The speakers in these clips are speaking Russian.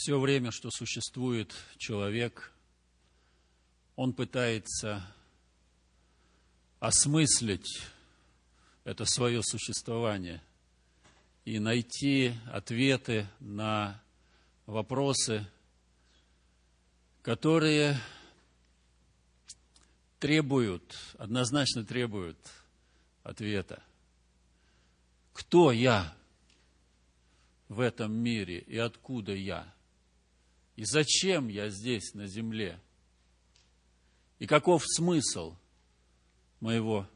все время, что существует человек, он пытается осмыслить это свое существование и найти ответы на вопросы, которые требуют, однозначно требуют ответа. Кто я в этом мире и откуда я? И зачем я здесь, на земле? И каков смысл моего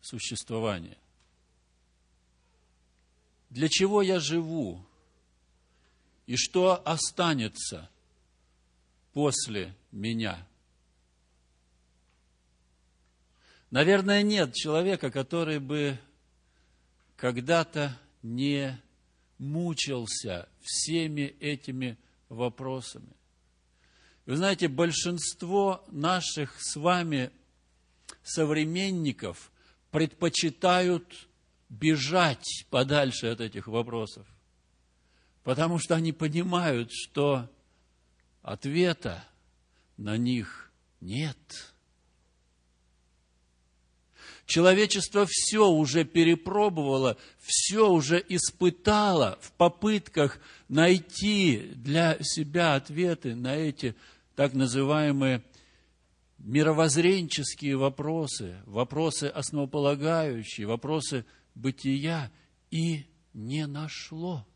существования? Для чего я живу? И что останется после меня? Наверное, нет человека, который бы когда-то не мучился всеми этими вопросами. Вы знаете, большинство наших с вами современников предпочитают бежать подальше от этих вопросов, потому что они понимают, что ответа на них нет. Человечество все уже перепробовало, все уже испытало в попытках найти для себя ответы на эти так называемые мировоззренческие вопросы, вопросы основополагающие, вопросы бытия, и не нашло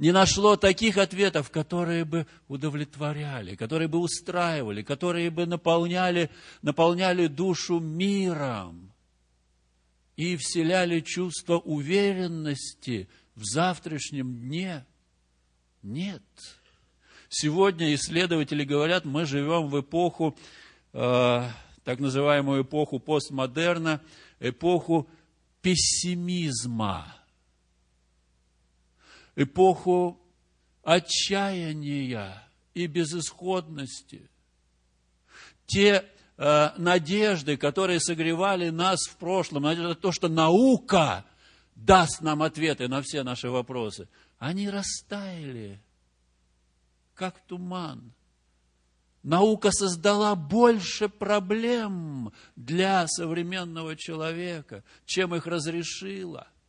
не нашло таких ответов, которые бы удовлетворяли, которые бы устраивали, которые бы наполняли, наполняли душу миром и вселяли чувство уверенности в завтрашнем дне. Нет. Сегодня исследователи говорят, мы живем в эпоху, э, так называемую эпоху постмодерна, эпоху пессимизма эпоху отчаяния и безысходности. Те э, надежды, которые согревали нас в прошлом, надежда то, что наука даст нам ответы на все наши вопросы, они растаяли, как туман. Наука создала больше проблем для современного человека, чем их разрешила –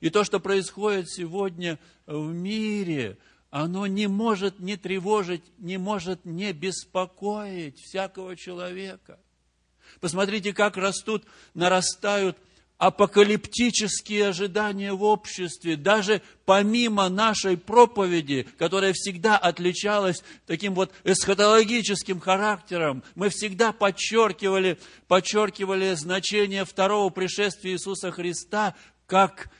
и то, что происходит сегодня в мире, оно не может не тревожить, не может не беспокоить всякого человека. Посмотрите, как растут, нарастают апокалиптические ожидания в обществе, даже помимо нашей проповеди, которая всегда отличалась таким вот эсхатологическим характером, мы всегда подчеркивали, подчеркивали значение второго пришествия Иисуса Христа как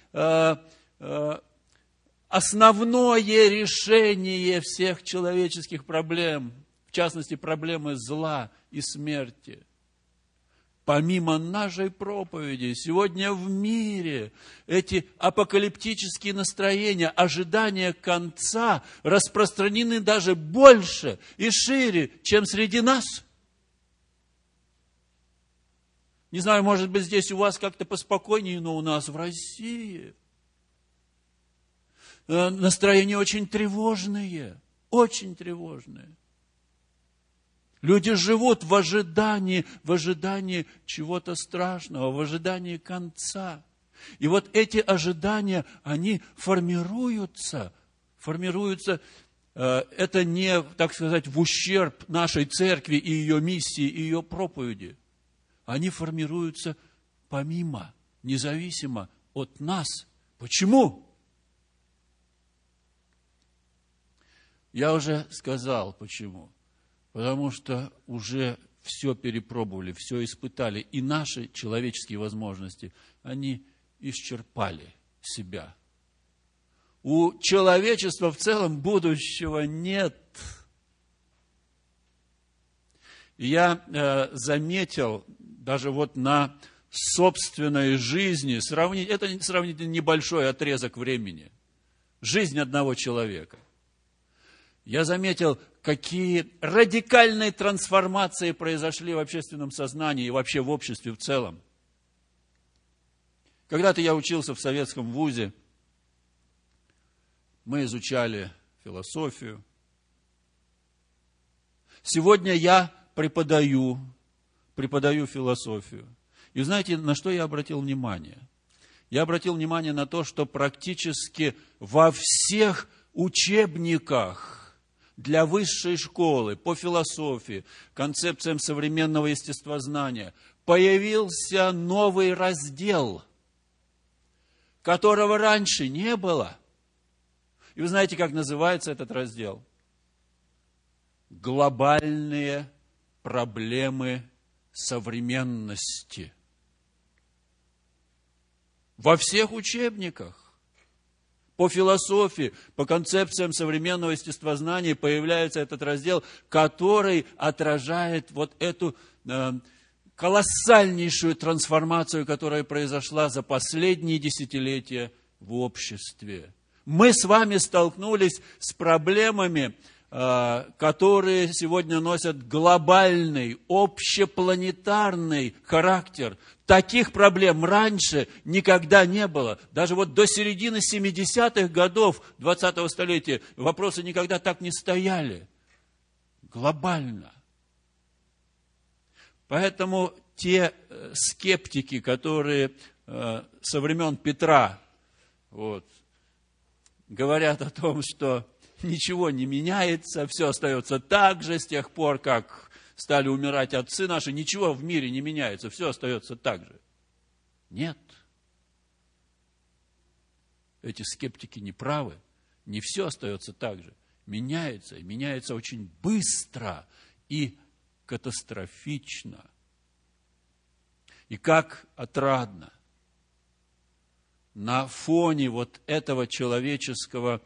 основное решение всех человеческих проблем, в частности, проблемы зла и смерти. Помимо нашей проповеди, сегодня в мире эти апокалиптические настроения, ожидания конца распространены даже больше и шире, чем среди нас. Не знаю, может быть, здесь у вас как-то поспокойнее, но у нас в России э, настроения очень тревожные, очень тревожные. Люди живут в ожидании, в ожидании чего-то страшного, в ожидании конца. И вот эти ожидания, они формируются, формируются, э, это не, так сказать, в ущерб нашей церкви и ее миссии, и ее проповеди – они формируются помимо, независимо от нас. Почему? Я уже сказал, почему. Потому что уже все перепробовали, все испытали, и наши человеческие возможности, они исчерпали себя. У человечества в целом будущего нет. Я э, заметил даже вот на собственной жизни, сравнить, это сравнительно небольшой отрезок времени, жизнь одного человека. Я заметил, какие радикальные трансформации произошли в общественном сознании и вообще в обществе в целом. Когда-то я учился в советском вузе, мы изучали философию. Сегодня я преподаю, преподаю философию. И знаете, на что я обратил внимание? Я обратил внимание на то, что практически во всех учебниках для высшей школы по философии, концепциям современного естествознания появился новый раздел, которого раньше не было. И вы знаете, как называется этот раздел? Глобальные проблемы современности. Во всех учебниках по философии, по концепциям современного естествознания появляется этот раздел, который отражает вот эту э, колоссальнейшую трансформацию, которая произошла за последние десятилетия в обществе. Мы с вами столкнулись с проблемами, которые сегодня носят глобальный, общепланетарный характер. Таких проблем раньше никогда не было. Даже вот до середины 70-х годов 20-го столетия вопросы никогда так не стояли. Глобально. Поэтому те э, скептики, которые э, со времен Петра вот, говорят о том, что ничего не меняется, все остается так же с тех пор, как стали умирать отцы наши, ничего в мире не меняется, все остается так же. Нет. Эти скептики не правы, не все остается так же. Меняется, и меняется очень быстро и катастрофично. И как отрадно на фоне вот этого человеческого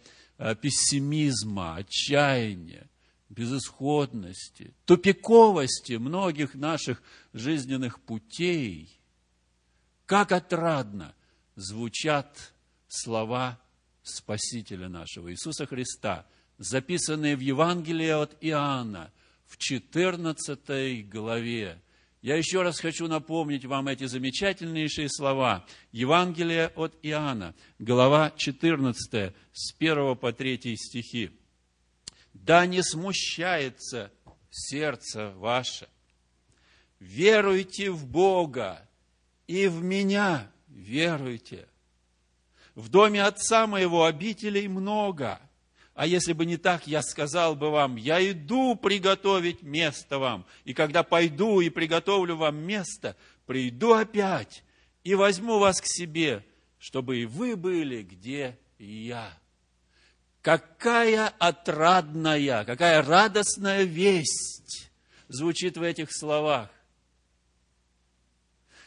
пессимизма, отчаяния, безысходности, тупиковости многих наших жизненных путей, как отрадно звучат слова Спасителя нашего Иисуса Христа, записанные в Евангелии от Иоанна в 14 главе. Я еще раз хочу напомнить вам эти замечательнейшие слова. Евангелие от Иоанна, глава 14, с 1 по 3 стихи да не смущается сердце ваше. Веруйте в Бога и в меня веруйте. В доме отца моего обителей много. А если бы не так, я сказал бы вам, я иду приготовить место вам. И когда пойду и приготовлю вам место, приду опять и возьму вас к себе, чтобы и вы были, где я. Какая отрадная, какая радостная весть звучит в этих словах.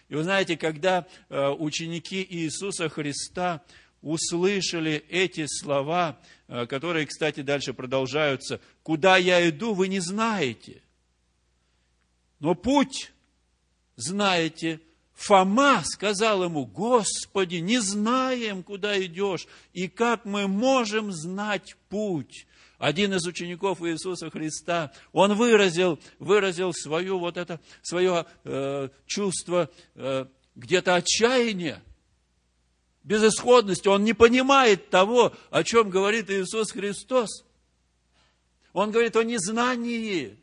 И вы знаете, когда э, ученики Иисуса Христа услышали эти слова, э, которые, кстати, дальше продолжаются, «Куда я иду, вы не знаете, но путь знаете, Фома сказал ему, Господи, не знаем, куда идешь, и как мы можем знать путь. Один из учеников Иисуса Христа, он выразил, выразил свое, вот это, свое э, чувство э, где-то отчаяния, безысходности. Он не понимает того, о чем говорит Иисус Христос. Он говорит о незнании.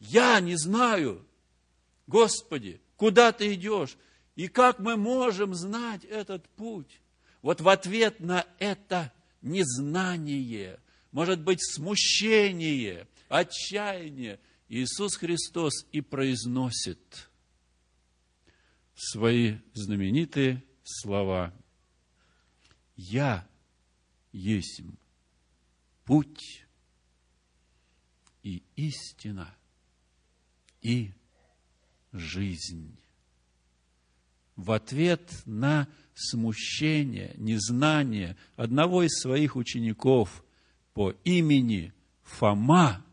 Я не знаю, Господи, Куда ты идешь? И как мы можем знать этот путь? Вот в ответ на это незнание, может быть, смущение, отчаяние, Иисус Христос и произносит свои знаменитые слова. Я есть путь и истина и жизнь. В ответ на смущение, незнание одного из своих учеников по имени Фома,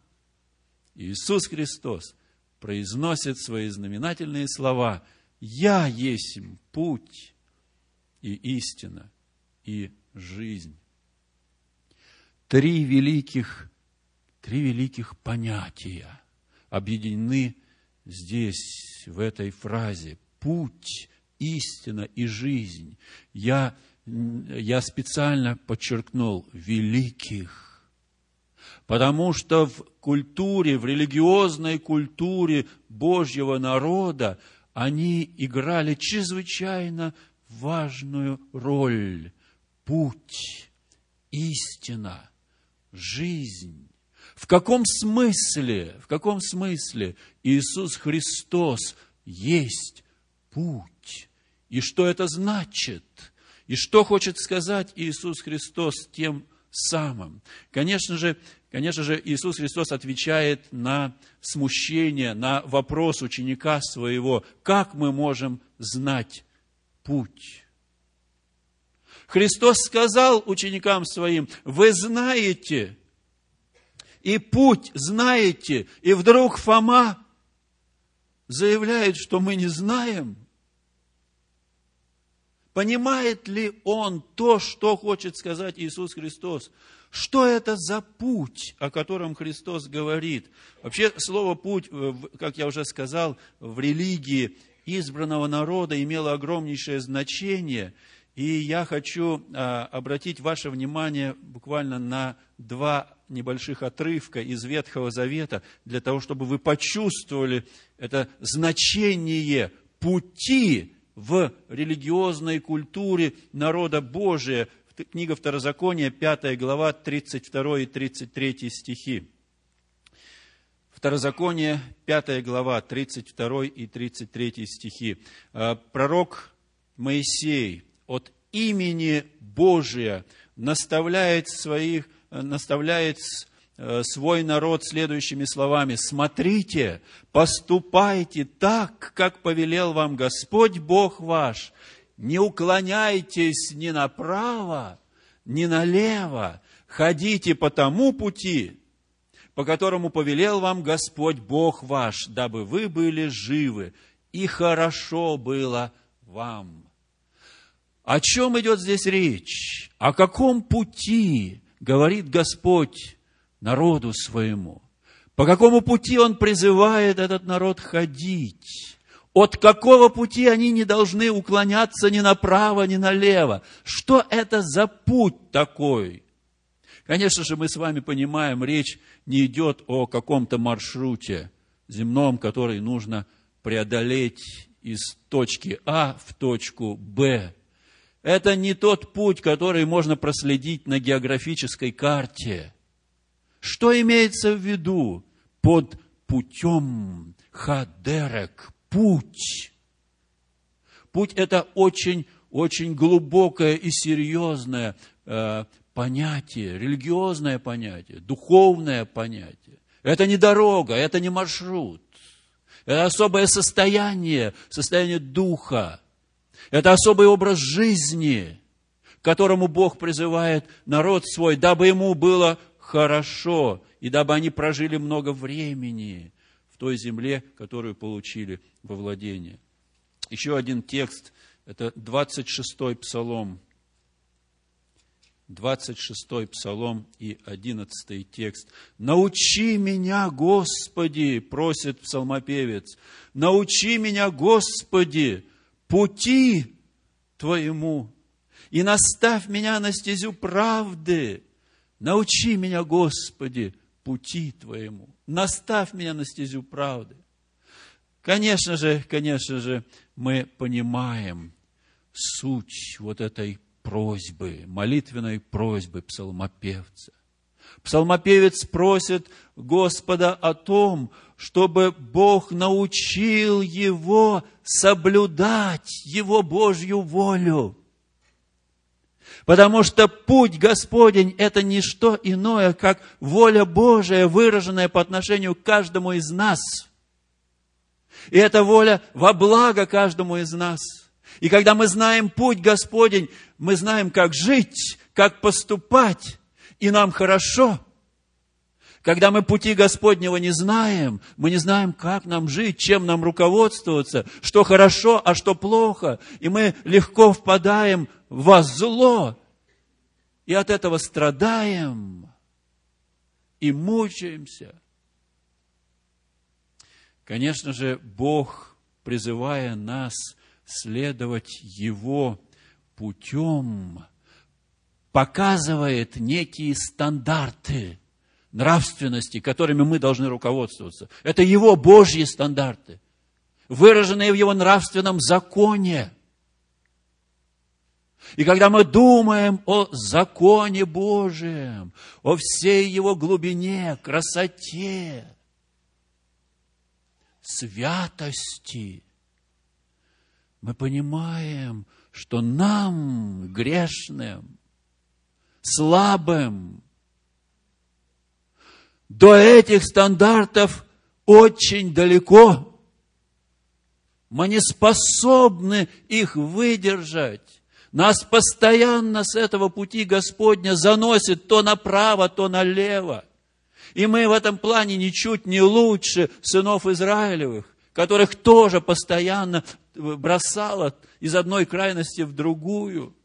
Иисус Христос произносит свои знаменательные слова «Я есть путь и истина и жизнь». Три великих, три великих понятия объединены здесь, в этой фразе, путь, истина и жизнь. Я я специально подчеркнул, великих. Потому что в культуре, в религиозной культуре Божьего народа они играли чрезвычайно важную роль. Путь, истина, жизнь. В каком смысле, в каком смысле Иисус Христос есть путь? И что это значит? И что хочет сказать Иисус Христос тем самым? Конечно же, конечно же, Иисус Христос отвечает на смущение, на вопрос ученика своего, как мы можем знать путь? Христос сказал ученикам своим, вы знаете, и путь знаете, и вдруг Фома заявляет, что мы не знаем – Понимает ли он то, что хочет сказать Иисус Христос? Что это за путь, о котором Христос говорит? Вообще, слово «путь», э, как я уже сказал, в религии избранного народа имело огромнейшее значение. И я хочу а, обратить ваше внимание буквально на два небольших отрывка из Ветхого Завета, для того, чтобы вы почувствовали это значение пути в религиозной культуре народа Божия. Книга Второзакония, 5 глава, 32 и 33 стихи. Второзаконие, 5 глава, 32 и 33 стихи. А, пророк Моисей от имени Божия наставляет своих, наставляет Э, свой народ следующими словами. «Смотрите, поступайте так, как повелел вам Господь Бог ваш. Не уклоняйтесь ни направо, ни налево. Ходите по тому пути, по которому повелел вам Господь Бог ваш, дабы вы были живы, и хорошо было вам». О чем идет здесь речь? О каком пути говорит Господь народу своему. По какому пути он призывает этот народ ходить? От какого пути они не должны уклоняться ни направо, ни налево? Что это за путь такой? Конечно же, мы с вами понимаем, речь не идет о каком-то маршруте земном, который нужно преодолеть из точки А в точку Б. Это не тот путь, который можно проследить на географической карте. Что имеется в виду под путем хадерек, путь? Путь – это очень, очень глубокое и серьезное э, понятие, религиозное понятие, духовное понятие. Это не дорога, это не маршрут. Это особое состояние, состояние духа. Это особый образ жизни, к которому Бог призывает народ свой, дабы ему было хорошо, и дабы они прожили много времени в той земле, которую получили во владение. Еще один текст, это 26-й псалом. 26-й псалом и 11 текст. «Научи меня, Господи!» – просит псалмопевец. «Научи меня, Господи, пути Твоему, и наставь меня на стезю правды, Научи меня, Господи, пути Твоему. Наставь меня на стезю правды. Конечно же, конечно же, мы понимаем суть вот этой просьбы, молитвенной просьбы псалмопевца. Псалмопевец просит Господа о том, чтобы Бог научил его соблюдать Его Божью волю. Потому что путь Господень – это не что иное, как воля Божия, выраженная по отношению к каждому из нас. И эта воля во благо каждому из нас. И когда мы знаем путь Господень, мы знаем, как жить, как поступать, и нам хорошо. Когда мы пути Господнего не знаем, мы не знаем, как нам жить, чем нам руководствоваться, что хорошо, а что плохо, и мы легко впадаем во зло, и от этого страдаем, и мучаемся. Конечно же, Бог, призывая нас следовать Его путем показывает некие стандарты нравственности, которыми мы должны руководствоваться. Это Его Божьи стандарты, выраженные в Его нравственном законе. И когда мы думаем о законе Божьем, о всей его глубине, красоте, святости, мы понимаем, что нам, грешным, слабым, до этих стандартов очень далеко. Мы не способны их выдержать. Нас постоянно с этого пути Господня заносит то направо, то налево. И мы в этом плане ничуть не лучше сынов Израилевых, которых тоже постоянно бросало из одной крайности в другую.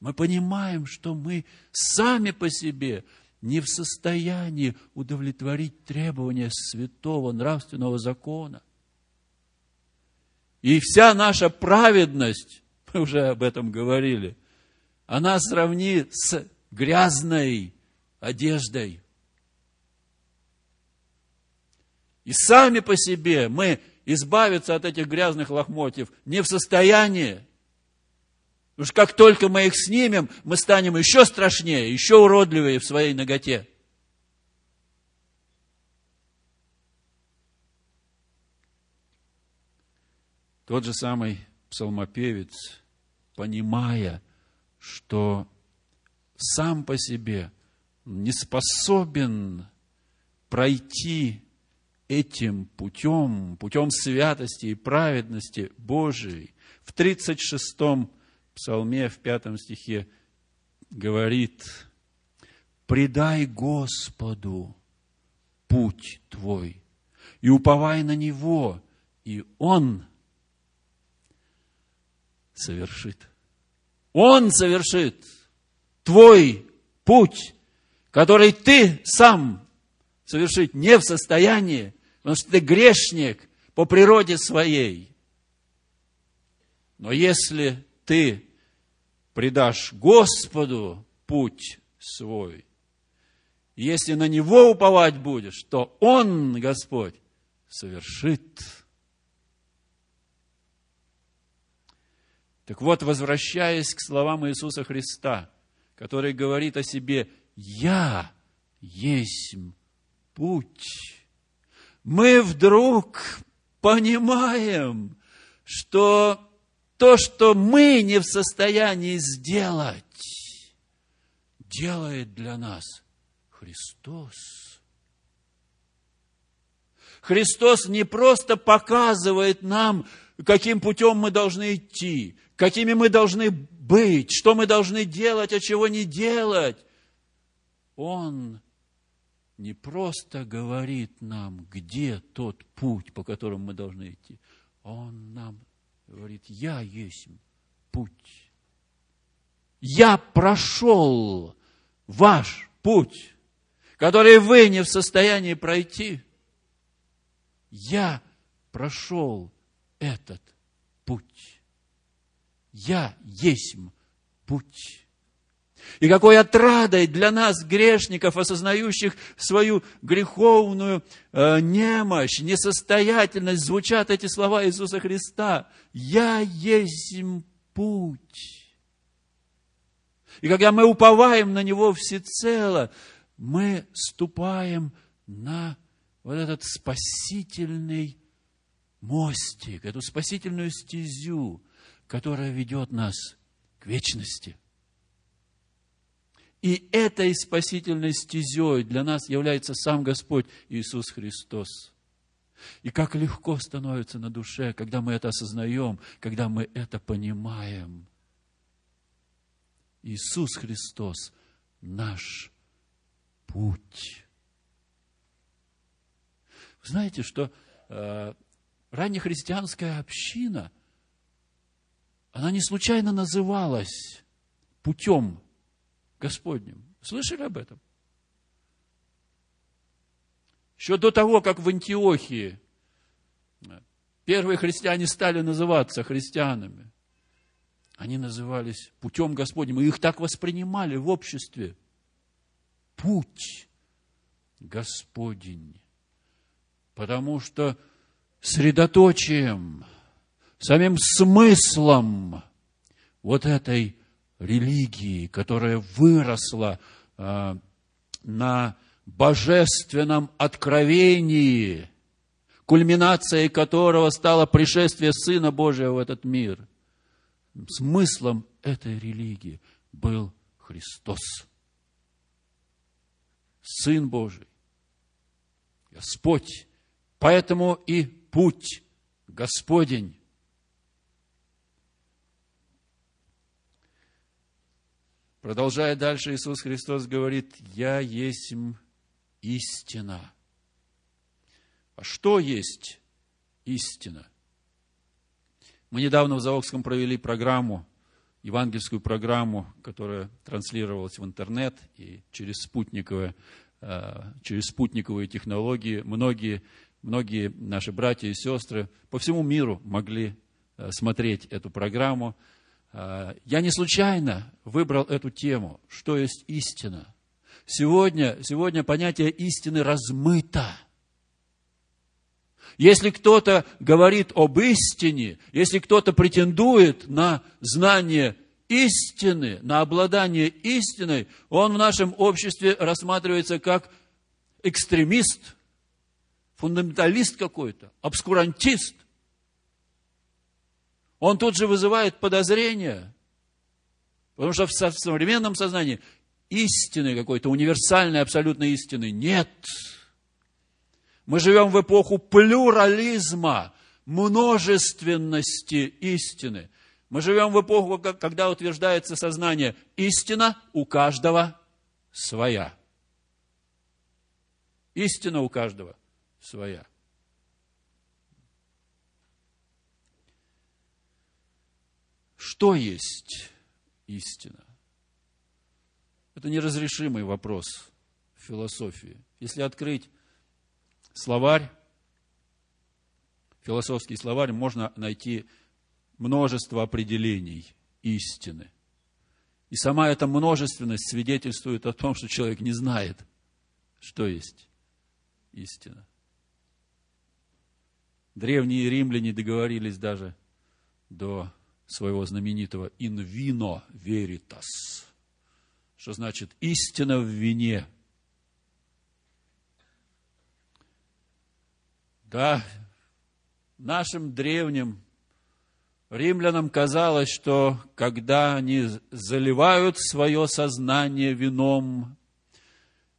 Мы понимаем, что мы сами по себе не в состоянии удовлетворить требования святого нравственного закона. И вся наша праведность, мы уже об этом говорили, она сравни с грязной одеждой. И сами по себе мы избавиться от этих грязных лохмотьев не в состоянии. Потому что как только мы их снимем, мы станем еще страшнее, еще уродливее в своей ноготе. Тот же самый псалмопевец, понимая, что сам по себе не способен пройти этим путем, путем святости и праведности Божией, в 36-м псалме, в пятом стихе говорит, «Предай Господу путь твой, и уповай на Него, и Он совершит. Он совершит твой путь, который ты сам совершить не в состоянии, потому что ты грешник по природе своей. Но если ты предашь Господу путь свой, если на Него уповать будешь, то Он, Господь, совершит Так вот, возвращаясь к словам Иисуса Христа, который говорит о себе «Я есть путь», мы вдруг понимаем, что то, что мы не в состоянии сделать, делает для нас Христос. Христос не просто показывает нам, каким путем мы должны идти, какими мы должны быть, что мы должны делать, а чего не делать. Он не просто говорит нам, где тот путь, по которому мы должны идти. Он нам говорит, я есть путь. Я прошел ваш путь, который вы не в состоянии пройти. Я прошел этот путь. Я есть путь. И какой отрадой для нас, грешников, осознающих свою греховную э, немощь, несостоятельность, звучат эти слова Иисуса Христа. «Я есть путь». И когда мы уповаем на Него всецело, мы ступаем на вот этот спасительный мостик, эту спасительную стезю, которая ведет нас к вечности. И этой спасительной стезей для нас является сам Господь Иисус Христос. И как легко становится на душе, когда мы это осознаем, когда мы это понимаем. Иисус Христос – наш путь. знаете, что э, раннехристианская община – она не случайно называлась путем Господним. Слышали об этом? Еще до того, как в Антиохии Первые христиане стали называться христианами. Они назывались путем Господним, и их так воспринимали в обществе. Путь Господень. Потому что средоточием, самим смыслом вот этой религии, которая выросла э, на божественном откровении, кульминацией которого стало пришествие Сына Божьего в этот мир. Смыслом этой религии был Христос. Сын Божий, Господь. Поэтому и путь Господень. Продолжая дальше, Иисус Христос говорит, «Я есть истина». А что есть истина? Мы недавно в Заокском провели программу, евангельскую программу, которая транслировалась в интернет и через спутниковые, э, через спутниковые технологии. Многие, многие наши братья и сестры по всему миру могли э, смотреть эту программу. Э, я не случайно выбрал эту тему, что есть истина. Сегодня, сегодня понятие истины размыто – если кто-то говорит об истине, если кто-то претендует на знание истины, на обладание истиной, он в нашем обществе рассматривается как экстремист, фундаменталист какой-то, обскурантист. Он тут же вызывает подозрения, потому что в современном сознании истины какой-то, универсальной абсолютно истины нет – мы живем в эпоху плюрализма, множественности истины. Мы живем в эпоху, когда утверждается сознание, истина у каждого своя. Истина у каждого своя. Что есть истина? Это неразрешимый вопрос в философии. Если открыть словарь, философский словарь, можно найти множество определений истины. И сама эта множественность свидетельствует о том, что человек не знает, что есть истина. Древние римляне договорились даже до своего знаменитого «in vino veritas», что значит «истина в вине», Да, нашим древним римлянам казалось, что когда они заливают свое сознание вином,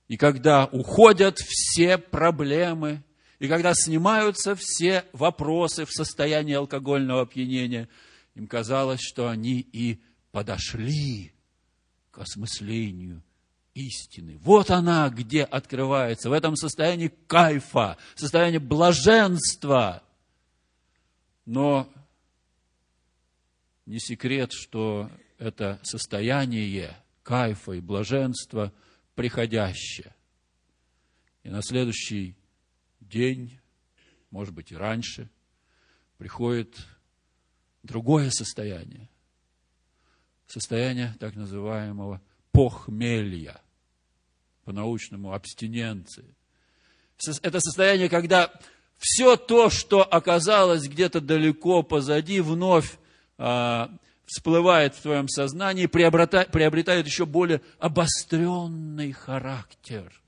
и когда уходят все проблемы, и когда снимаются все вопросы в состоянии алкогольного опьянения, им казалось, что они и подошли к осмыслению истины. Вот она, где открывается, в этом состоянии кайфа, состоянии блаженства. Но не секрет, что это состояние кайфа и блаженства приходящее. И на следующий день, может быть и раньше, приходит другое состояние. Состояние так называемого похмелья, по-научному абстиненции. Это состояние, когда все то, что оказалось где-то далеко позади, вновь а, всплывает в твоем сознании, приобретает, приобретает еще более обостренный характер.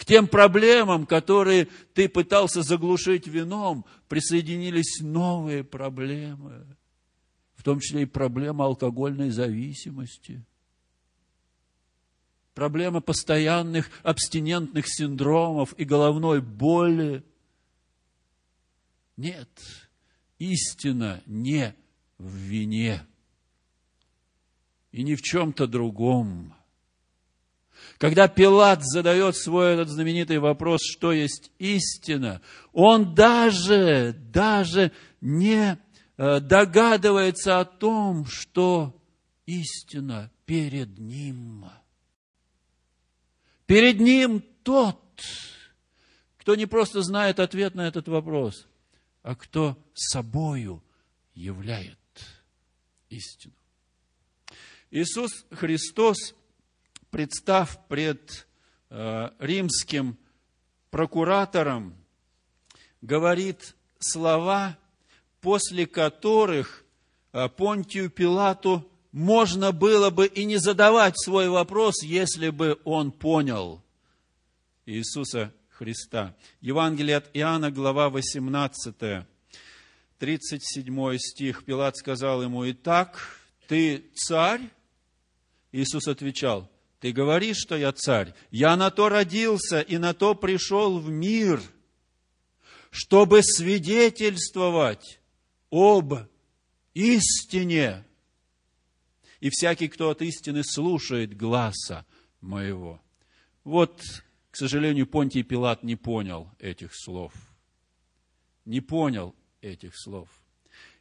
К тем проблемам, которые ты пытался заглушить вином, присоединились новые проблемы – в том числе и проблема алкогольной зависимости, проблема постоянных абстинентных синдромов и головной боли. Нет, истина не в вине и ни в чем-то другом. Когда Пилат задает свой этот знаменитый вопрос, что есть истина, он даже, даже не Э, догадывается о том, что истина перед ним. Перед ним тот, кто не просто знает ответ на этот вопрос, а кто собою являет истину. Иисус Христос, представ пред э, римским прокуратором, говорит слова, после которых э, Понтию Пилату можно было бы и не задавать свой вопрос, если бы он понял Иисуса Христа. Евангелие от Иоанна, глава 18, 37 стих. Пилат сказал ему, «Итак, ты царь?» Иисус отвечал, «Ты говоришь, что я царь. Я на то родился и на то пришел в мир, чтобы свидетельствовать об истине. И всякий, кто от истины слушает гласа моего». Вот к сожалению, Понтий Пилат не понял этих слов. Не понял этих слов.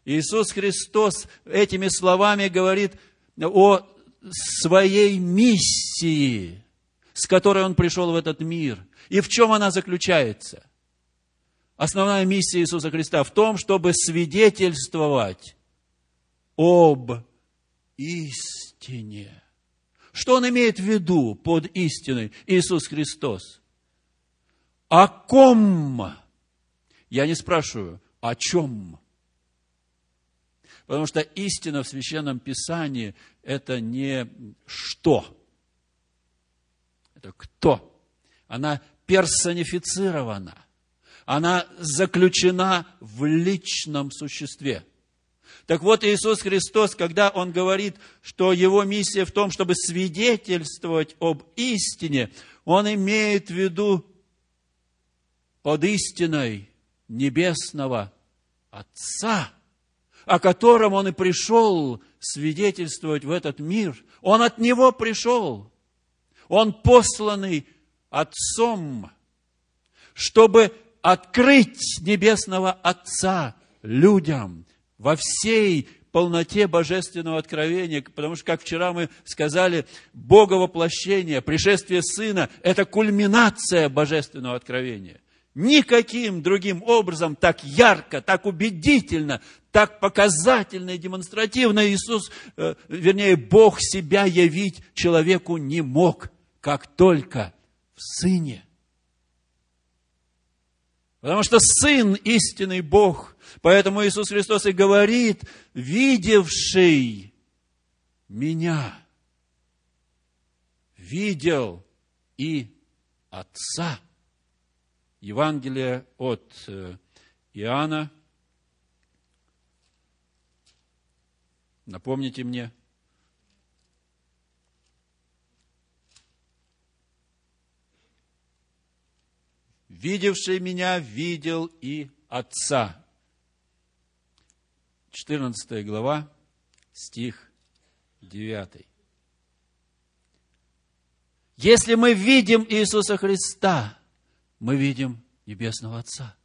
Иисус Христос этими словами говорит о своей миссии, с которой Он пришел в этот мир. И в чем она заключается? Основная миссия Иисуса Христа в том, чтобы свидетельствовать об истине. Что он имеет в виду под истиной Иисус Христос? О ком? Я не спрашиваю, о чем? Потому что истина в Священном Писании – это не что, это кто. Она персонифицирована, она заключена в личном существе – так вот, Иисус Христос, когда Он говорит, что Его миссия в том, чтобы свидетельствовать об истине, Он имеет в виду под истиной небесного Отца, о котором Он и пришел свидетельствовать в этот мир. Он от Него пришел. Он посланный Отцом, чтобы открыть небесного Отца людям, во всей полноте божественного откровения, потому что, как вчера мы сказали, Боговоплощение, пришествие Сына – это кульминация божественного откровения. Никаким другим образом так ярко, так убедительно, так показательно и демонстративно Иисус, э, вернее, Бог себя явить человеку не мог, как только в Сыне. Потому что Сын – истинный Бог – Поэтому Иисус Христос и говорит, видевший меня, видел и Отца. Евангелие от э, Иоанна. Напомните мне. Видевший меня, видел и Отца. 14 глава, стих 9. Если мы видим Иисуса Христа, мы видим Небесного Отца,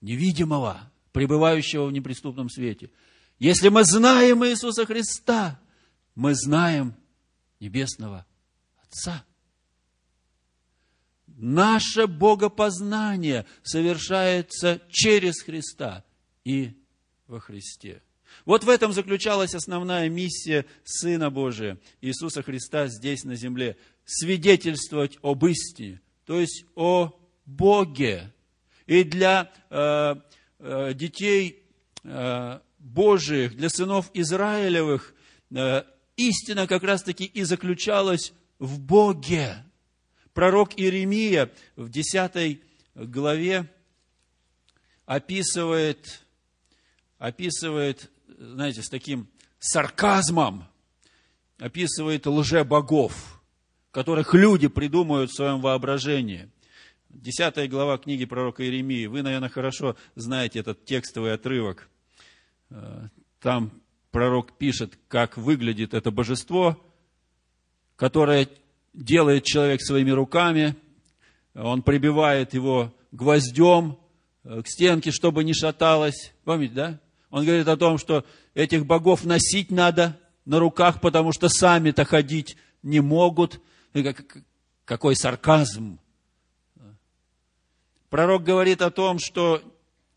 невидимого, пребывающего в неприступном свете. Если мы знаем Иисуса Христа, мы знаем Небесного Отца. Наше богопознание совершается через Христа и во Христе. Вот в этом заключалась основная миссия Сына Божия, Иисуса Христа здесь на земле. Свидетельствовать об истине, то есть о Боге. И для э, э, детей Божиих, для сынов Израилевых, э, истина как раз-таки и заключалась в Боге. Пророк Иеремия в 10 главе описывает описывает, знаете, с таким сарказмом, описывает лже-богов, которых люди придумывают в своем воображении. Десятая глава книги пророка Иеремии. Вы, наверное, хорошо знаете этот текстовый отрывок. Э, там пророк пишет, как выглядит это божество, которое делает человек своими руками. Он прибивает его гвоздем э, к стенке, чтобы не шаталось. Помните, да? Он говорит о том, что этих богов носить надо на руках, потому что сами-то ходить не могут. Какой сарказм. Пророк говорит о том, что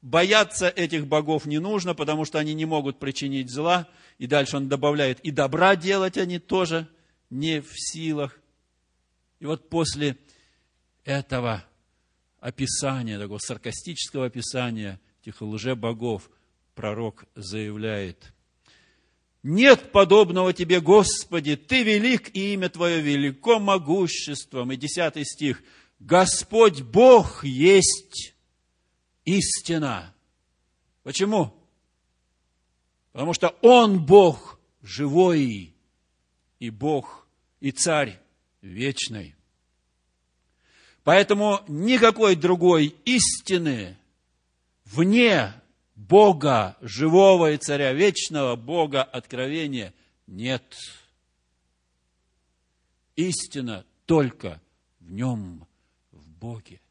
бояться этих богов не нужно, потому что они не могут причинить зла. И дальше он добавляет, и добра делать они тоже не в силах. И вот после этого описания, такого саркастического описания этих лже-богов, пророк заявляет, «Нет подобного тебе, Господи, Ты велик, и имя Твое велико могуществом». И десятый стих, «Господь Бог есть истина». Почему? Потому что Он Бог живой, и Бог, и Царь вечный. Поэтому никакой другой истины вне Бога, живого и царя вечного, Бога откровения нет. Истина только в нем, Боге.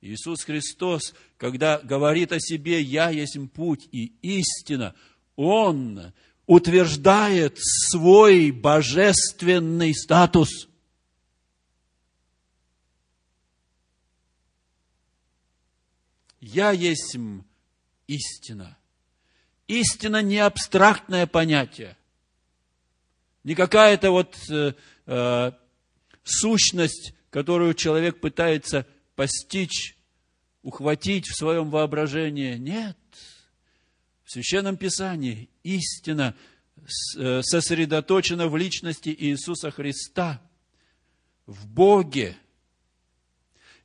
Иисус Христос, когда говорит о себе «Я есть путь и истина», Он утверждает свой божественный статус. Я есть истина. Истина не абстрактное понятие, не какая-то вот э, э, сущность, которую человек пытается постичь, ухватить в своем воображении. Нет. В Священном Писании истина э, сосредоточена в личности Иисуса Христа, в Боге.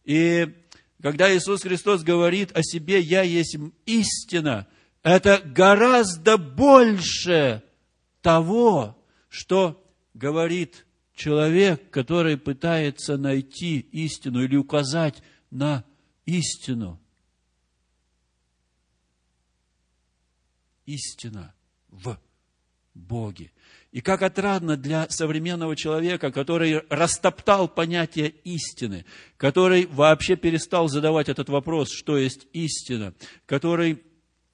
И когда Иисус Христос говорит о себе «Я есть истина», это гораздо больше того, что говорит человек, который пытается найти истину или указать на истину. Истина в Боге. И как отрадно для современного человека, который растоптал понятие истины, который вообще перестал задавать этот вопрос, что есть истина, который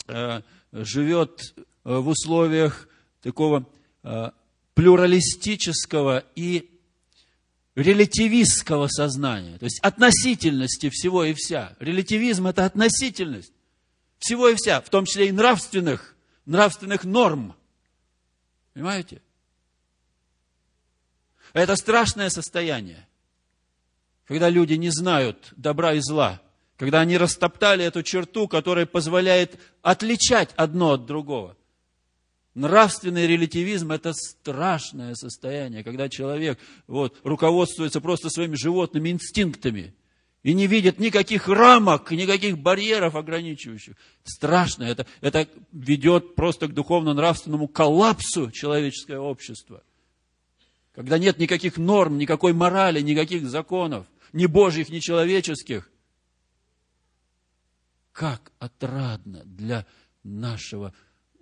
э, живет э, в условиях такого э, плюралистического и релятивистского сознания, то есть относительности всего и вся. Релятивизм – это относительность всего и вся, в том числе и нравственных, нравственных норм – Понимаете? Это страшное состояние, когда люди не знают добра и зла, когда они растоптали эту черту, которая позволяет отличать одно от другого. Нравственный релятивизм – это страшное состояние, когда человек вот, руководствуется просто своими животными инстинктами – и не видит никаких рамок, никаких барьеров ограничивающих. Страшно. Это, это ведет просто к духовно-нравственному коллапсу человеческое общество. Когда нет никаких норм, никакой морали, никаких законов, ни божьих, ни человеческих. Как отрадно для нашего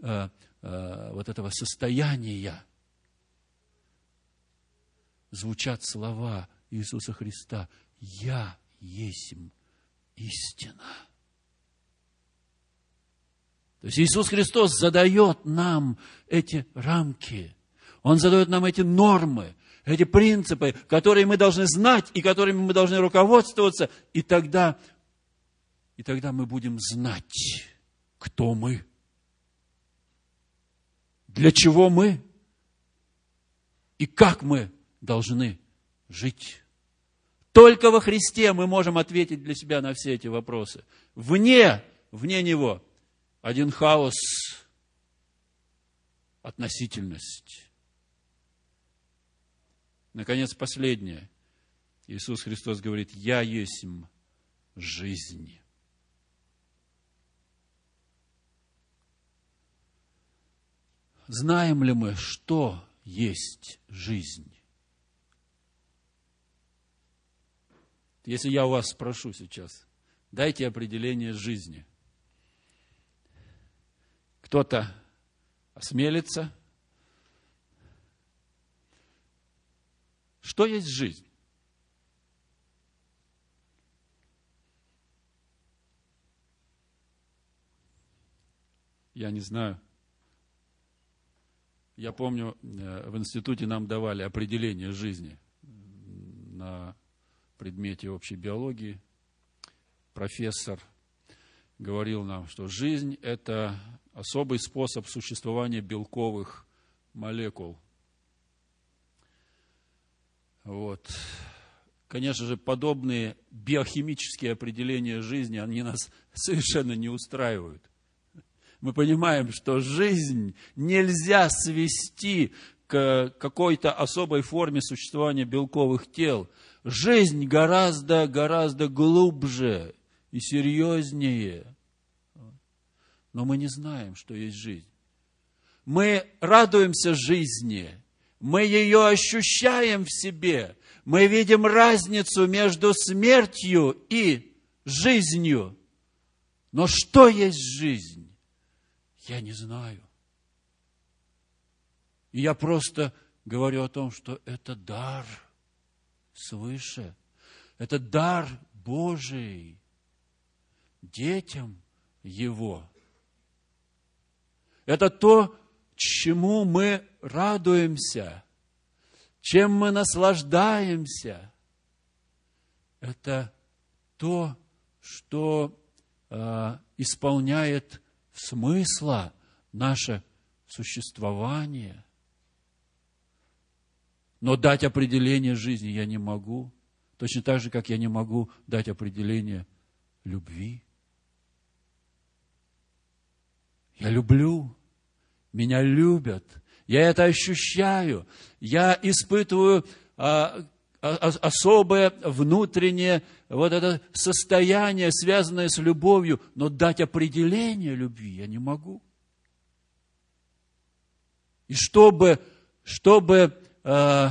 э, э, вот этого состояния звучат слова Иисуса Христа. Я есмь истина. То есть Иисус Христос задает нам эти рамки. Он задает нам эти нормы, эти принципы, которые мы должны знать и которыми мы должны руководствоваться. И тогда, и тогда мы будем знать, кто мы, для чего мы и как мы должны жить. Только во Христе мы можем ответить для себя на все эти вопросы. Вне, вне Него один хаос, относительность. Наконец, последнее. Иисус Христос говорит, «Я есть жизнь». Знаем ли мы, что есть жизнь? Если я у вас спрошу сейчас, дайте определение жизни. Кто-то осмелится. Что есть жизнь? Я не знаю. Я помню, э, в институте нам давали определение жизни на предмете общей биологии, профессор говорил нам, что жизнь – это особый способ существования белковых молекул. Вот. Конечно же, подобные биохимические определения жизни, они нас совершенно не устраивают. Мы понимаем, что жизнь нельзя свести к какой-то особой форме существования белковых тел. Жизнь гораздо, гораздо глубже и серьезнее. Но мы не знаем, что есть жизнь. Мы радуемся жизни, мы ее ощущаем в себе, мы видим разницу между смертью и жизнью. Но что есть жизнь? Я не знаю. И я просто говорю о том, что это дар свыше. Это дар Божий детям Его. Это то, чему мы радуемся, чем мы наслаждаемся. Это то, что э, исполняет смысла наше существование. Но дать определение жизни я не могу. Точно так же, как я не могу дать определение любви. Я люблю, меня любят, я это ощущаю, я испытываю а, особое внутреннее вот это состояние, связанное с любовью, но дать определение любви я не могу. И чтобы, чтобы э,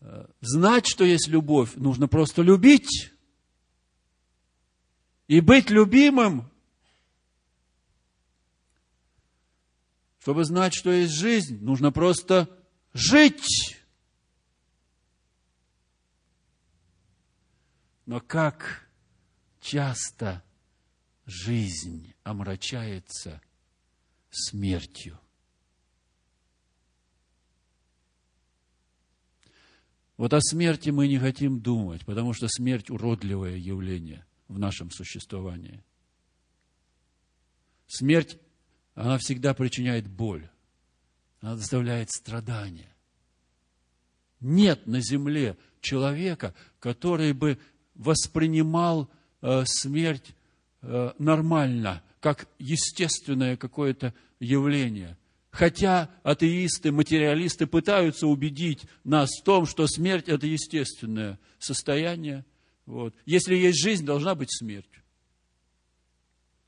э, знать, что есть любовь, нужно просто любить. И быть любимым Чтобы знать, что есть жизнь, нужно просто жить. Но как часто жизнь омрачается смертью. Вот о смерти мы не хотим думать, потому что смерть уродливое явление в нашем существовании. Смерть она всегда причиняет боль. Она доставляет страдания. Нет на земле человека, который бы воспринимал э, смерть э, нормально, как естественное какое-то явление. Хотя атеисты, материалисты пытаются убедить нас в том, что смерть – это естественное состояние. Вот. Если есть жизнь, должна быть смерть.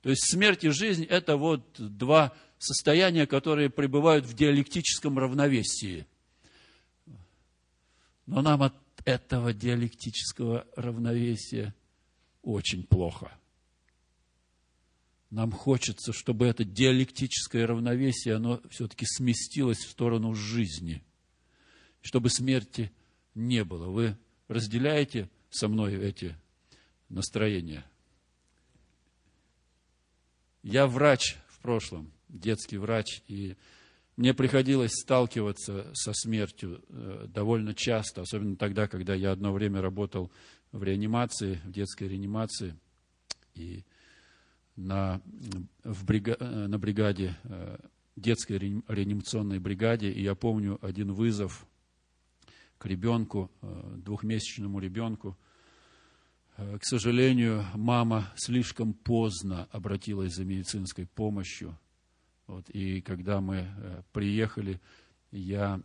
То есть смерть и жизнь – это вот два состояния, которые пребывают в диалектическом равновесии. Но нам от этого диалектического равновесия очень плохо. Нам хочется, чтобы это диалектическое равновесие, оно все-таки сместилось в сторону жизни, чтобы смерти не было. Вы разделяете со мной эти настроения – я врач в прошлом, детский врач, и мне приходилось сталкиваться со смертью э, довольно часто, особенно тогда, когда я одно время работал в реанимации, в детской реанимации, и на, в брига, э, на бригаде, э, детской реанимационной бригаде, и я помню один вызов к ребенку, двухмесячному ребенку, к сожалению, мама слишком поздно обратилась за медицинской помощью. Вот, и когда мы э, приехали, я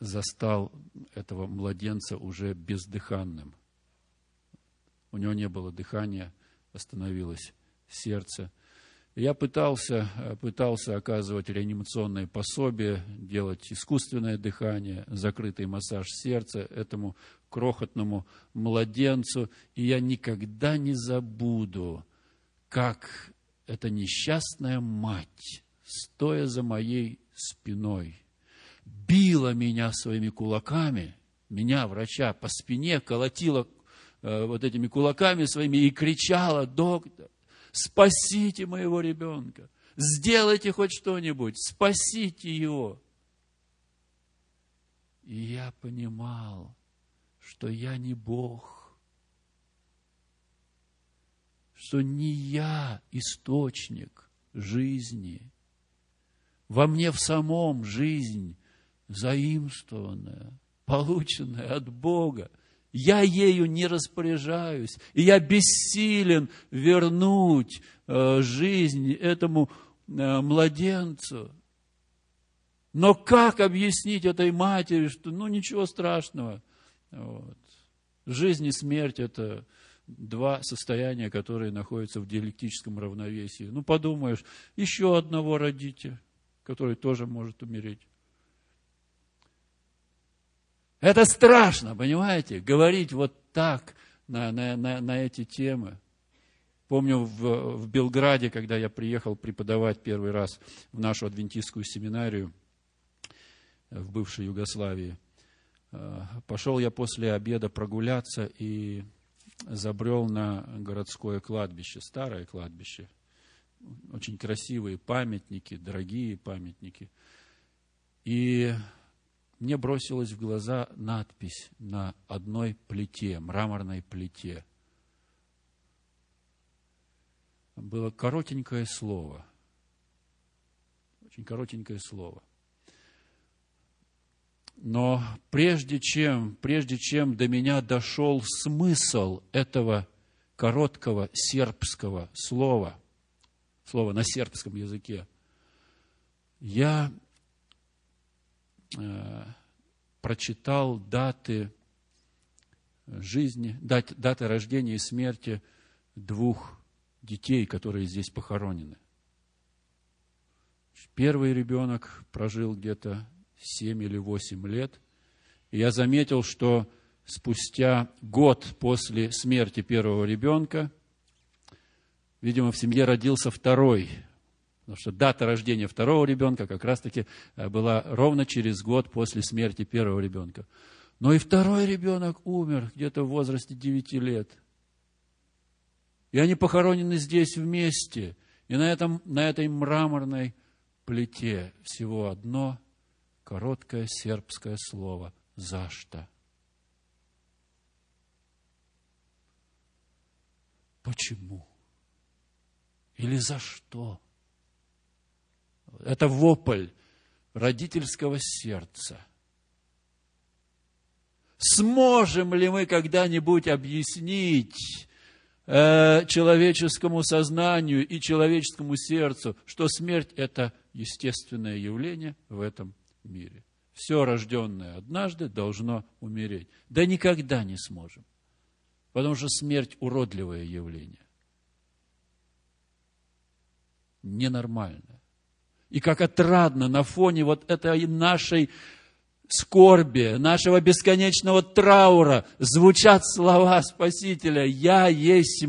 застал этого младенца уже бездыханным. У него не было дыхания, остановилось сердце – я пытался, э, пытался оказывать реанимационные пособия, делать искусственное дыхание, закрытый массаж сердца этому крохотному младенцу. И я никогда не забуду, как эта несчастная мать, стоя за моей спиной, била меня своими кулаками, меня, врача, по спине, колотила э, вот этими кулаками своими и кричала, доктор, спасите моего ребенка, сделайте хоть что-нибудь, спасите его. И я понимал, что я не Бог, что не я источник жизни. Во мне в самом жизнь заимствованная, полученная от Бога. Я ею не распоряжаюсь, и я бессилен вернуть э, жизнь этому э, младенцу. Но как объяснить этой матери, что ну ничего страшного? Вот. Жизнь и смерть – это два состояния, которые находятся в диалектическом равновесии. Ну, подумаешь, еще одного родите, который тоже может умереть. Это страшно, понимаете, говорить вот так на, на, на, на эти темы. Помню в, в Белграде, когда я приехал преподавать первый раз в нашу адвентистскую семинарию в бывшей Югославии, э, пошел я после обеда прогуляться и забрел на городское кладбище, старое кладбище. Очень красивые памятники, дорогие памятники. И мне бросилась в глаза надпись на одной плите, мраморной плите. Было коротенькое слово. Очень коротенькое слово. Но прежде чем, прежде чем до меня дошел смысл этого короткого сербского слова, слова на сербском языке, я э, прочитал даты жизни, даты, даты рождения и смерти двух детей, которые здесь похоронены. Первый ребенок прожил где-то 7 или 8 лет. И я заметил, что спустя год после смерти первого ребенка, видимо, в семье родился второй, потому что дата рождения второго ребенка как раз-таки э, была ровно через год после смерти первого ребенка. Но и второй ребенок умер где-то в возрасте 9 лет. И они похоронены здесь вместе. И на, этом, на этой мраморной плите всего одно короткое сербское слово «зашто». Почему? Или за что? Это вопль родительского сердца. Сможем ли мы когда-нибудь объяснить э, человеческому сознанию и человеческому сердцу, что смерть – это естественное явление в этом мире. Все рожденное однажды должно умереть. Да никогда не сможем. Потому что смерть – уродливое явление. Ненормальное. И как отрадно на фоне вот этой нашей скорби, нашего бесконечного траура звучат слова Спасителя «Я есть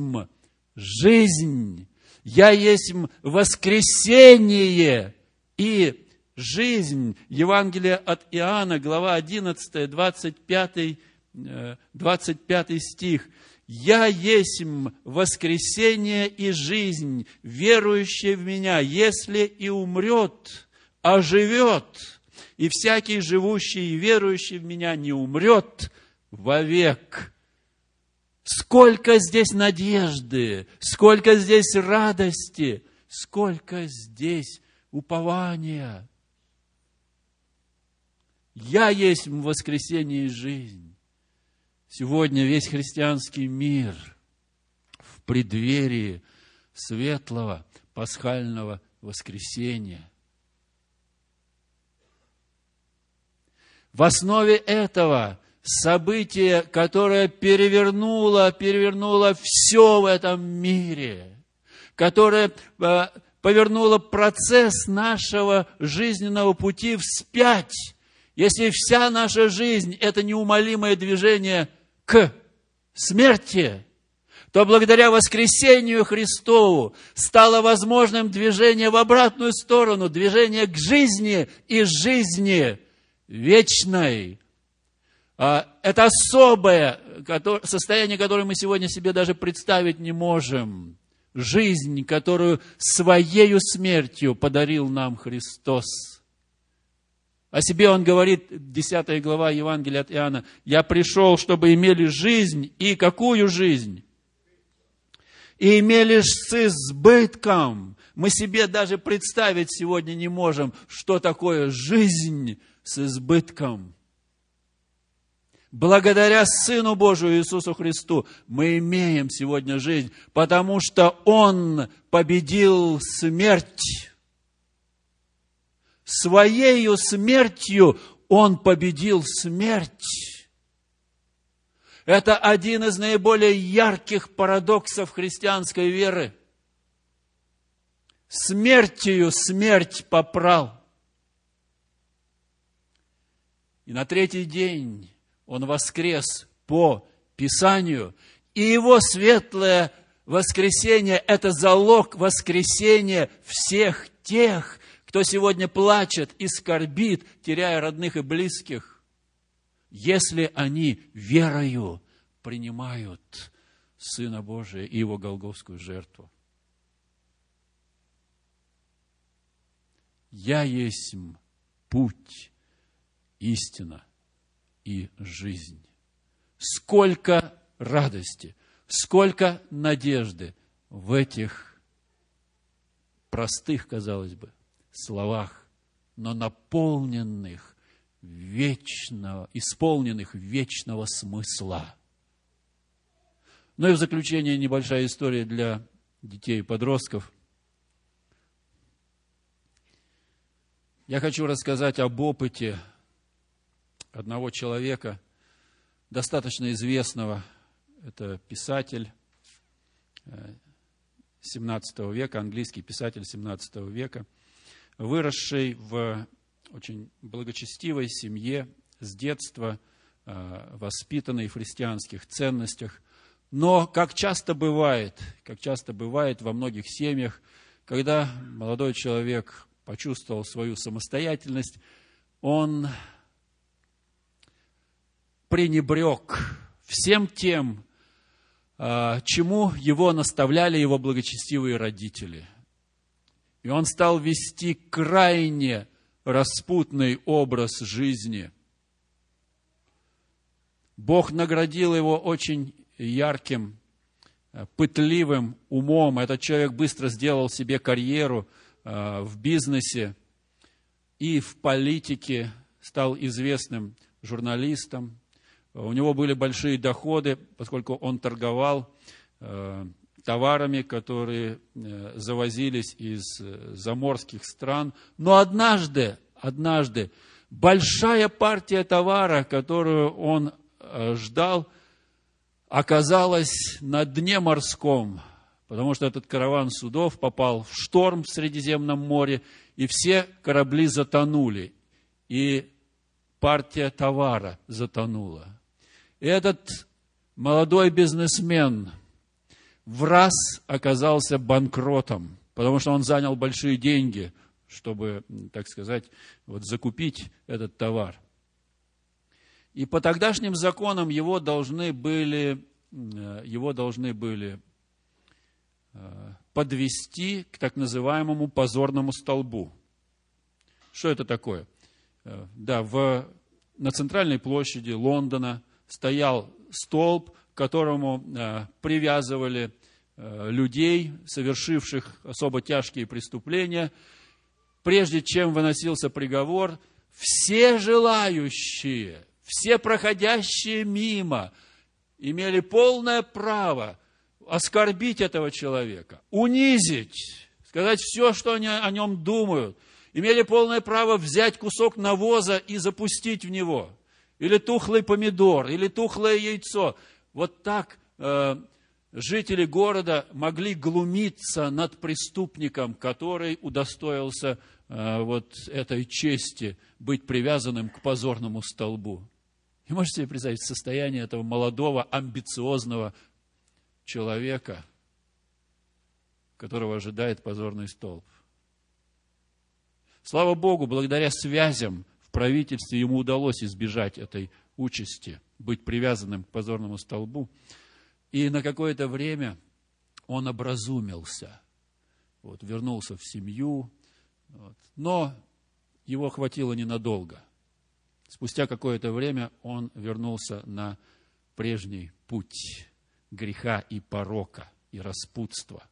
жизнь, я есть воскресение и жизнь. Евангелие от Иоанна, глава 11, 25, 25 стих. «Я есть воскресение и жизнь, верующий в Меня, если и умрет, оживет, и всякий живущий и верующий в Меня не умрет вовек». Сколько здесь надежды, сколько здесь радости, сколько здесь упования. Я есть воскресение и жизнь. Сегодня весь христианский мир в преддверии светлого пасхального воскресения. В основе этого событие, которое перевернуло, перевернуло все в этом мире, которое э, повернуло процесс нашего жизненного пути вспять, если вся наша жизнь – это неумолимое движение к смерти, то благодаря воскресению Христову стало возможным движение в обратную сторону, движение к жизни и жизни вечной. А, это особое состояние, которое мы сегодня себе даже представить не можем. Жизнь, которую своею смертью подарил нам Христос. О себе он говорит, 10 глава Евангелия от Иоанна, «Я пришел, чтобы имели жизнь, и какую жизнь? и имели с избытком. Мы себе даже представить сегодня не можем, что такое жизнь с избытком. Благодаря Сыну Божию Иисусу Христу мы имеем сегодня жизнь, потому что Он победил смерть. Своею смертью Он победил смерть. Это один из наиболее ярких парадоксов христианской веры. Смертью смерть попрал. И на третий день он воскрес по Писанию, и его светлое воскресение – это залог воскресения всех тех, кто сегодня плачет и скорбит, теряя родных и близких, если они верою принимают Сына Божия и Его Голговскую жертву. Я есть путь, истина и жизнь. Сколько радости, сколько надежды в этих простых, казалось бы, словах, но наполненных вечного, исполненных вечного смысла. Ну и в заключение небольшая история для детей и подростков. Я хочу рассказать об опыте одного человека, достаточно известного, это писатель 17 э, века, английский писатель 17 века, выросший в очень благочестивой семье, с детства э, воспитанный в христианских ценностях. Но, как часто бывает, как часто бывает во многих семьях, когда молодой человек почувствовал свою самостоятельность, он пренебрег всем тем, а, чему его наставляли его благочестивые родители. И он стал вести крайне распутный образ жизни. Бог наградил его очень ярким, а, пытливым умом. Этот человек быстро сделал себе карьеру а, в бизнесе и в политике, стал известным журналистом, у него были большие доходы, поскольку он торговал э, товарами, которые э, завозились из э, заморских стран. Но однажды, однажды, большая партия товара, которую он ждал, оказалась на дне морском, потому что этот караван судов попал в шторм в Средиземном море, и все корабли затонули, и партия товара затонула. И этот молодой бизнесмен в раз оказался банкротом, потому что он занял большие деньги, чтобы, так сказать, вот закупить этот товар. И по тогдашним законам его должны были, э, его должны были э, подвести к так называемому позорному столбу. Что это такое? Э, да, в, на центральной площади Лондона – стоял столб, к которому э, привязывали э, людей, совершивших особо тяжкие преступления. Прежде чем выносился приговор, все желающие, все проходящие мимо имели полное право оскорбить этого человека, унизить, сказать все, что они о нем думают, имели полное право взять кусок навоза и запустить в него – или тухлый помидор, или тухлое яйцо. Вот так э, жители города могли глумиться над преступником, который удостоился э, вот этой чести быть привязанным к позорному столбу. И можете себе представить состояние этого молодого, амбициозного человека, которого ожидает позорный столб. Слава Богу, благодаря связям правительстве ему удалось избежать этой участи, быть привязанным к позорному столбу. И на какое-то время он образумился, вот, вернулся в семью, вот. но его хватило ненадолго. Спустя какое-то время он вернулся на прежний путь греха и порока. и распутство.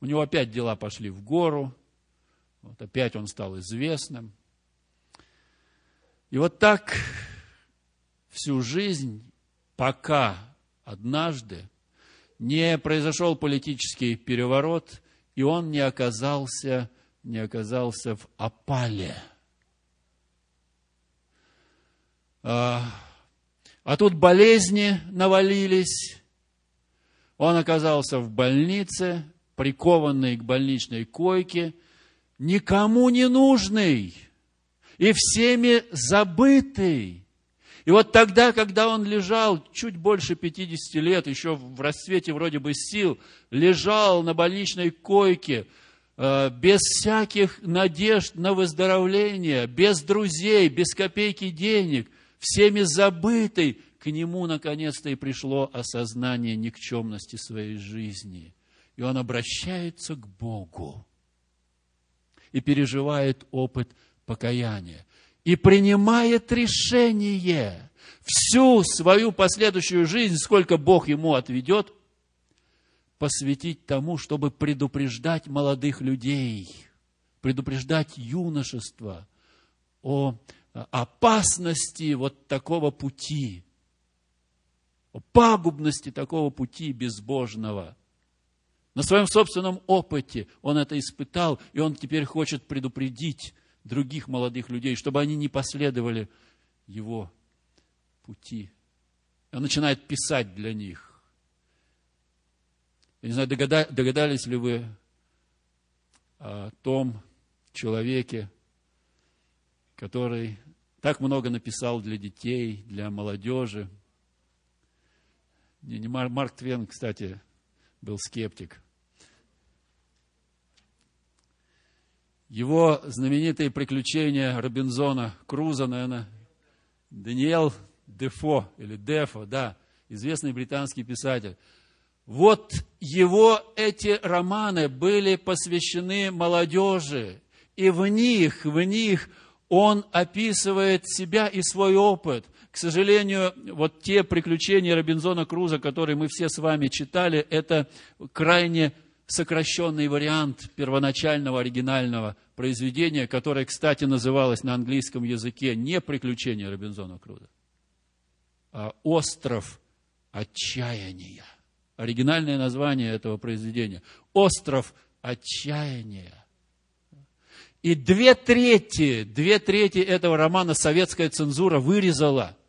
У него опять дела пошли в гору, вот опять он стал известным. И вот так всю жизнь, пока однажды не произошел политический переворот, и он не оказался, не оказался в опале. А, а тут болезни навалились, он оказался в больнице, прикованный к больничной койке, никому не нужный и всеми забытый. И вот тогда, когда он лежал чуть больше 50 лет, еще в расцвете вроде бы сил, лежал на больничной койке, э, без всяких надежд на выздоровление, без друзей, без копейки денег, всеми забытый, к нему наконец-то и пришло осознание никчемности своей жизни. И он обращается к Богу и переживает опыт покаяния и принимает решение всю свою последующую жизнь, сколько Бог ему отведет, посвятить тому, чтобы предупреждать молодых людей, предупреждать юношество о опасности вот такого пути, о пагубности такого пути безбожного. На своем собственном опыте он это испытал, и он теперь хочет предупредить других молодых людей, чтобы они не последовали его пути. Он начинает писать для них. Я не знаю, догадались ли вы о том человеке, который так много написал для детей, для молодежи. Марк Твен, кстати, был скептик. Его знаменитые приключения Робинзона Круза, наверное, Даниэл Дефо, или Дефо, да, известный британский писатель. Вот его эти романы были посвящены молодежи, и в них, в них он описывает себя и свой опыт. К сожалению, вот те приключения Робинзона Круза, которые мы все с вами читали, это крайне сокращенный вариант первоначального оригинального произведения, которое, кстати, называлось на английском языке не «Приключения Робинзона Круза», а «Остров отчаяния». Оригинальное название этого произведения – «Остров отчаяния». И две трети, две трети этого романа советская цензура вырезала –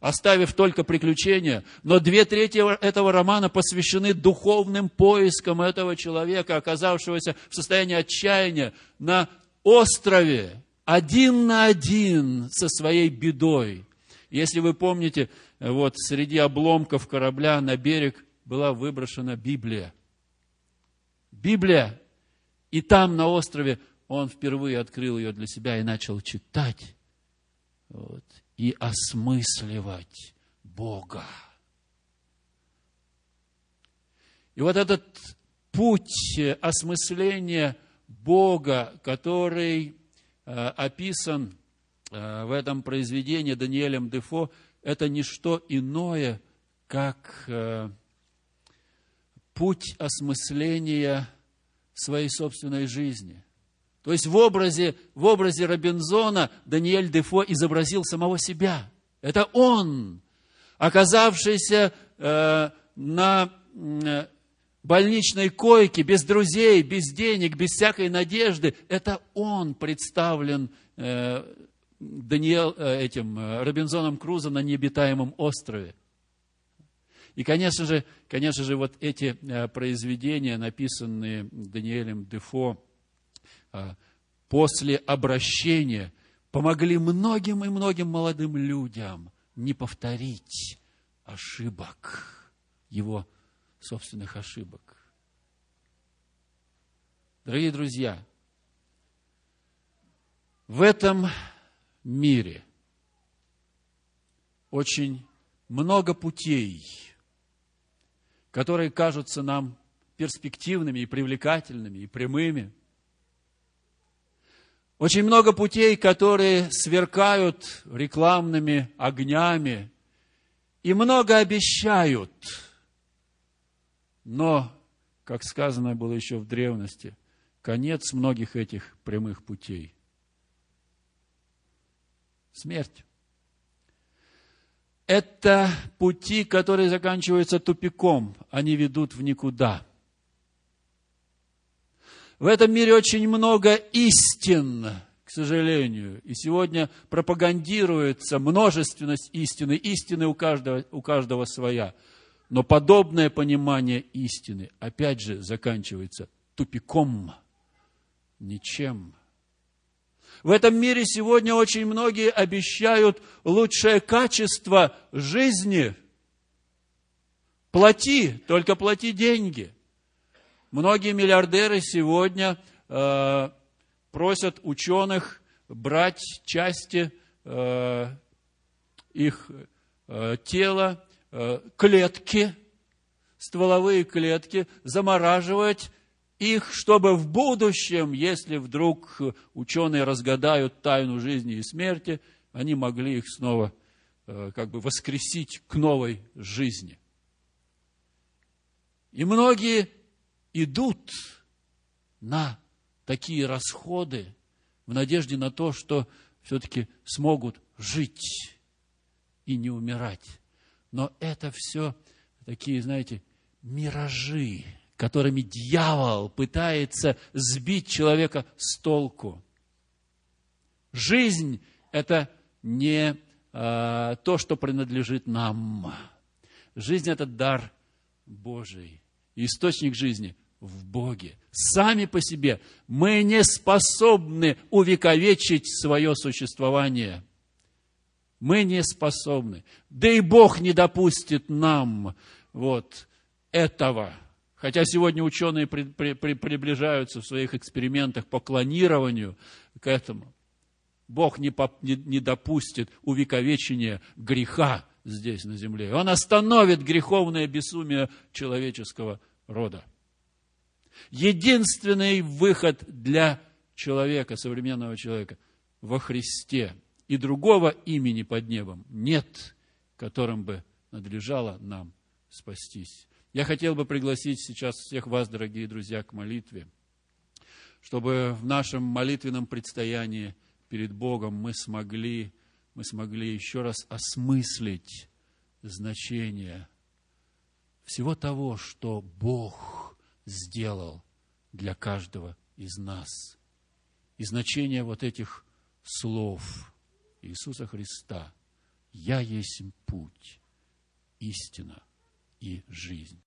оставив только приключения, но две трети этого романа посвящены духовным поискам этого человека, оказавшегося в состоянии отчаяния на острове, один на один со своей бедой. Если вы помните, вот среди обломков корабля на берег была выброшена Библия. Библия. И там, на острове, он впервые открыл ее для себя и начал читать. Вот и осмысливать Бога. И вот этот путь осмысления Бога, который э, описан э, в этом произведении Даниэлем Дефо, это не что иное, как э, путь осмысления своей собственной жизни – то есть в образе, в образе Робинзона Даниэль Дефо изобразил самого себя. Это он, оказавшийся э, на э, больничной койке, без друзей, без денег, без всякой надежды. Это он представлен э, Даниэл, э, этим э, Робинзоном Крузо на необитаемом острове. И, конечно же, конечно же, вот эти э, произведения, написанные Даниэлем Дефо, после обращения помогли многим и многим молодым людям не повторить ошибок, его собственных ошибок. Дорогие друзья, в этом мире очень много путей, которые кажутся нам перспективными и привлекательными и прямыми – очень много путей, которые сверкают рекламными огнями и много обещают. Но, как сказано было еще в древности, конец многих этих прямых путей – смерть. Это пути, которые заканчиваются тупиком, они ведут в никуда. В этом мире очень много истин, к сожалению. И сегодня пропагандируется множественность истины. Истины у каждого, у каждого своя. Но подобное понимание истины, опять же, заканчивается тупиком, ничем. В этом мире сегодня очень многие обещают лучшее качество жизни. Плати, только плати деньги. Многие миллиардеры сегодня э, просят ученых брать части э, их э, тела, э, клетки, стволовые клетки, замораживать их, чтобы в будущем, если вдруг ученые разгадают тайну жизни и смерти, они могли их снова э, как бы воскресить к новой жизни. И многие идут на такие расходы в надежде на то, что все-таки смогут жить и не умирать. Но это все такие, знаете, миражи, которыми дьявол пытается сбить человека с толку. Жизнь – это не а, то, что принадлежит нам. Жизнь – это дар Божий. Источник жизни в Боге. Сами по себе мы не способны увековечить свое существование. Мы не способны. Да и Бог не допустит нам вот этого. Хотя сегодня ученые при, при, при, приближаются в своих экспериментах по клонированию к этому. Бог не, по, не, не допустит увековечения греха здесь на земле. Он остановит греховное безумие человеческого рода. Единственный выход для человека, современного человека, во Христе. И другого имени под небом нет, которым бы надлежало нам спастись. Я хотел бы пригласить сейчас всех вас, дорогие друзья, к молитве, чтобы в нашем молитвенном предстоянии перед Богом мы смогли, мы смогли еще раз осмыслить значение всего того, что Бог сделал для каждого из нас. И значение вот этих слов Иисуса Христа «Я есть путь, истина и жизнь».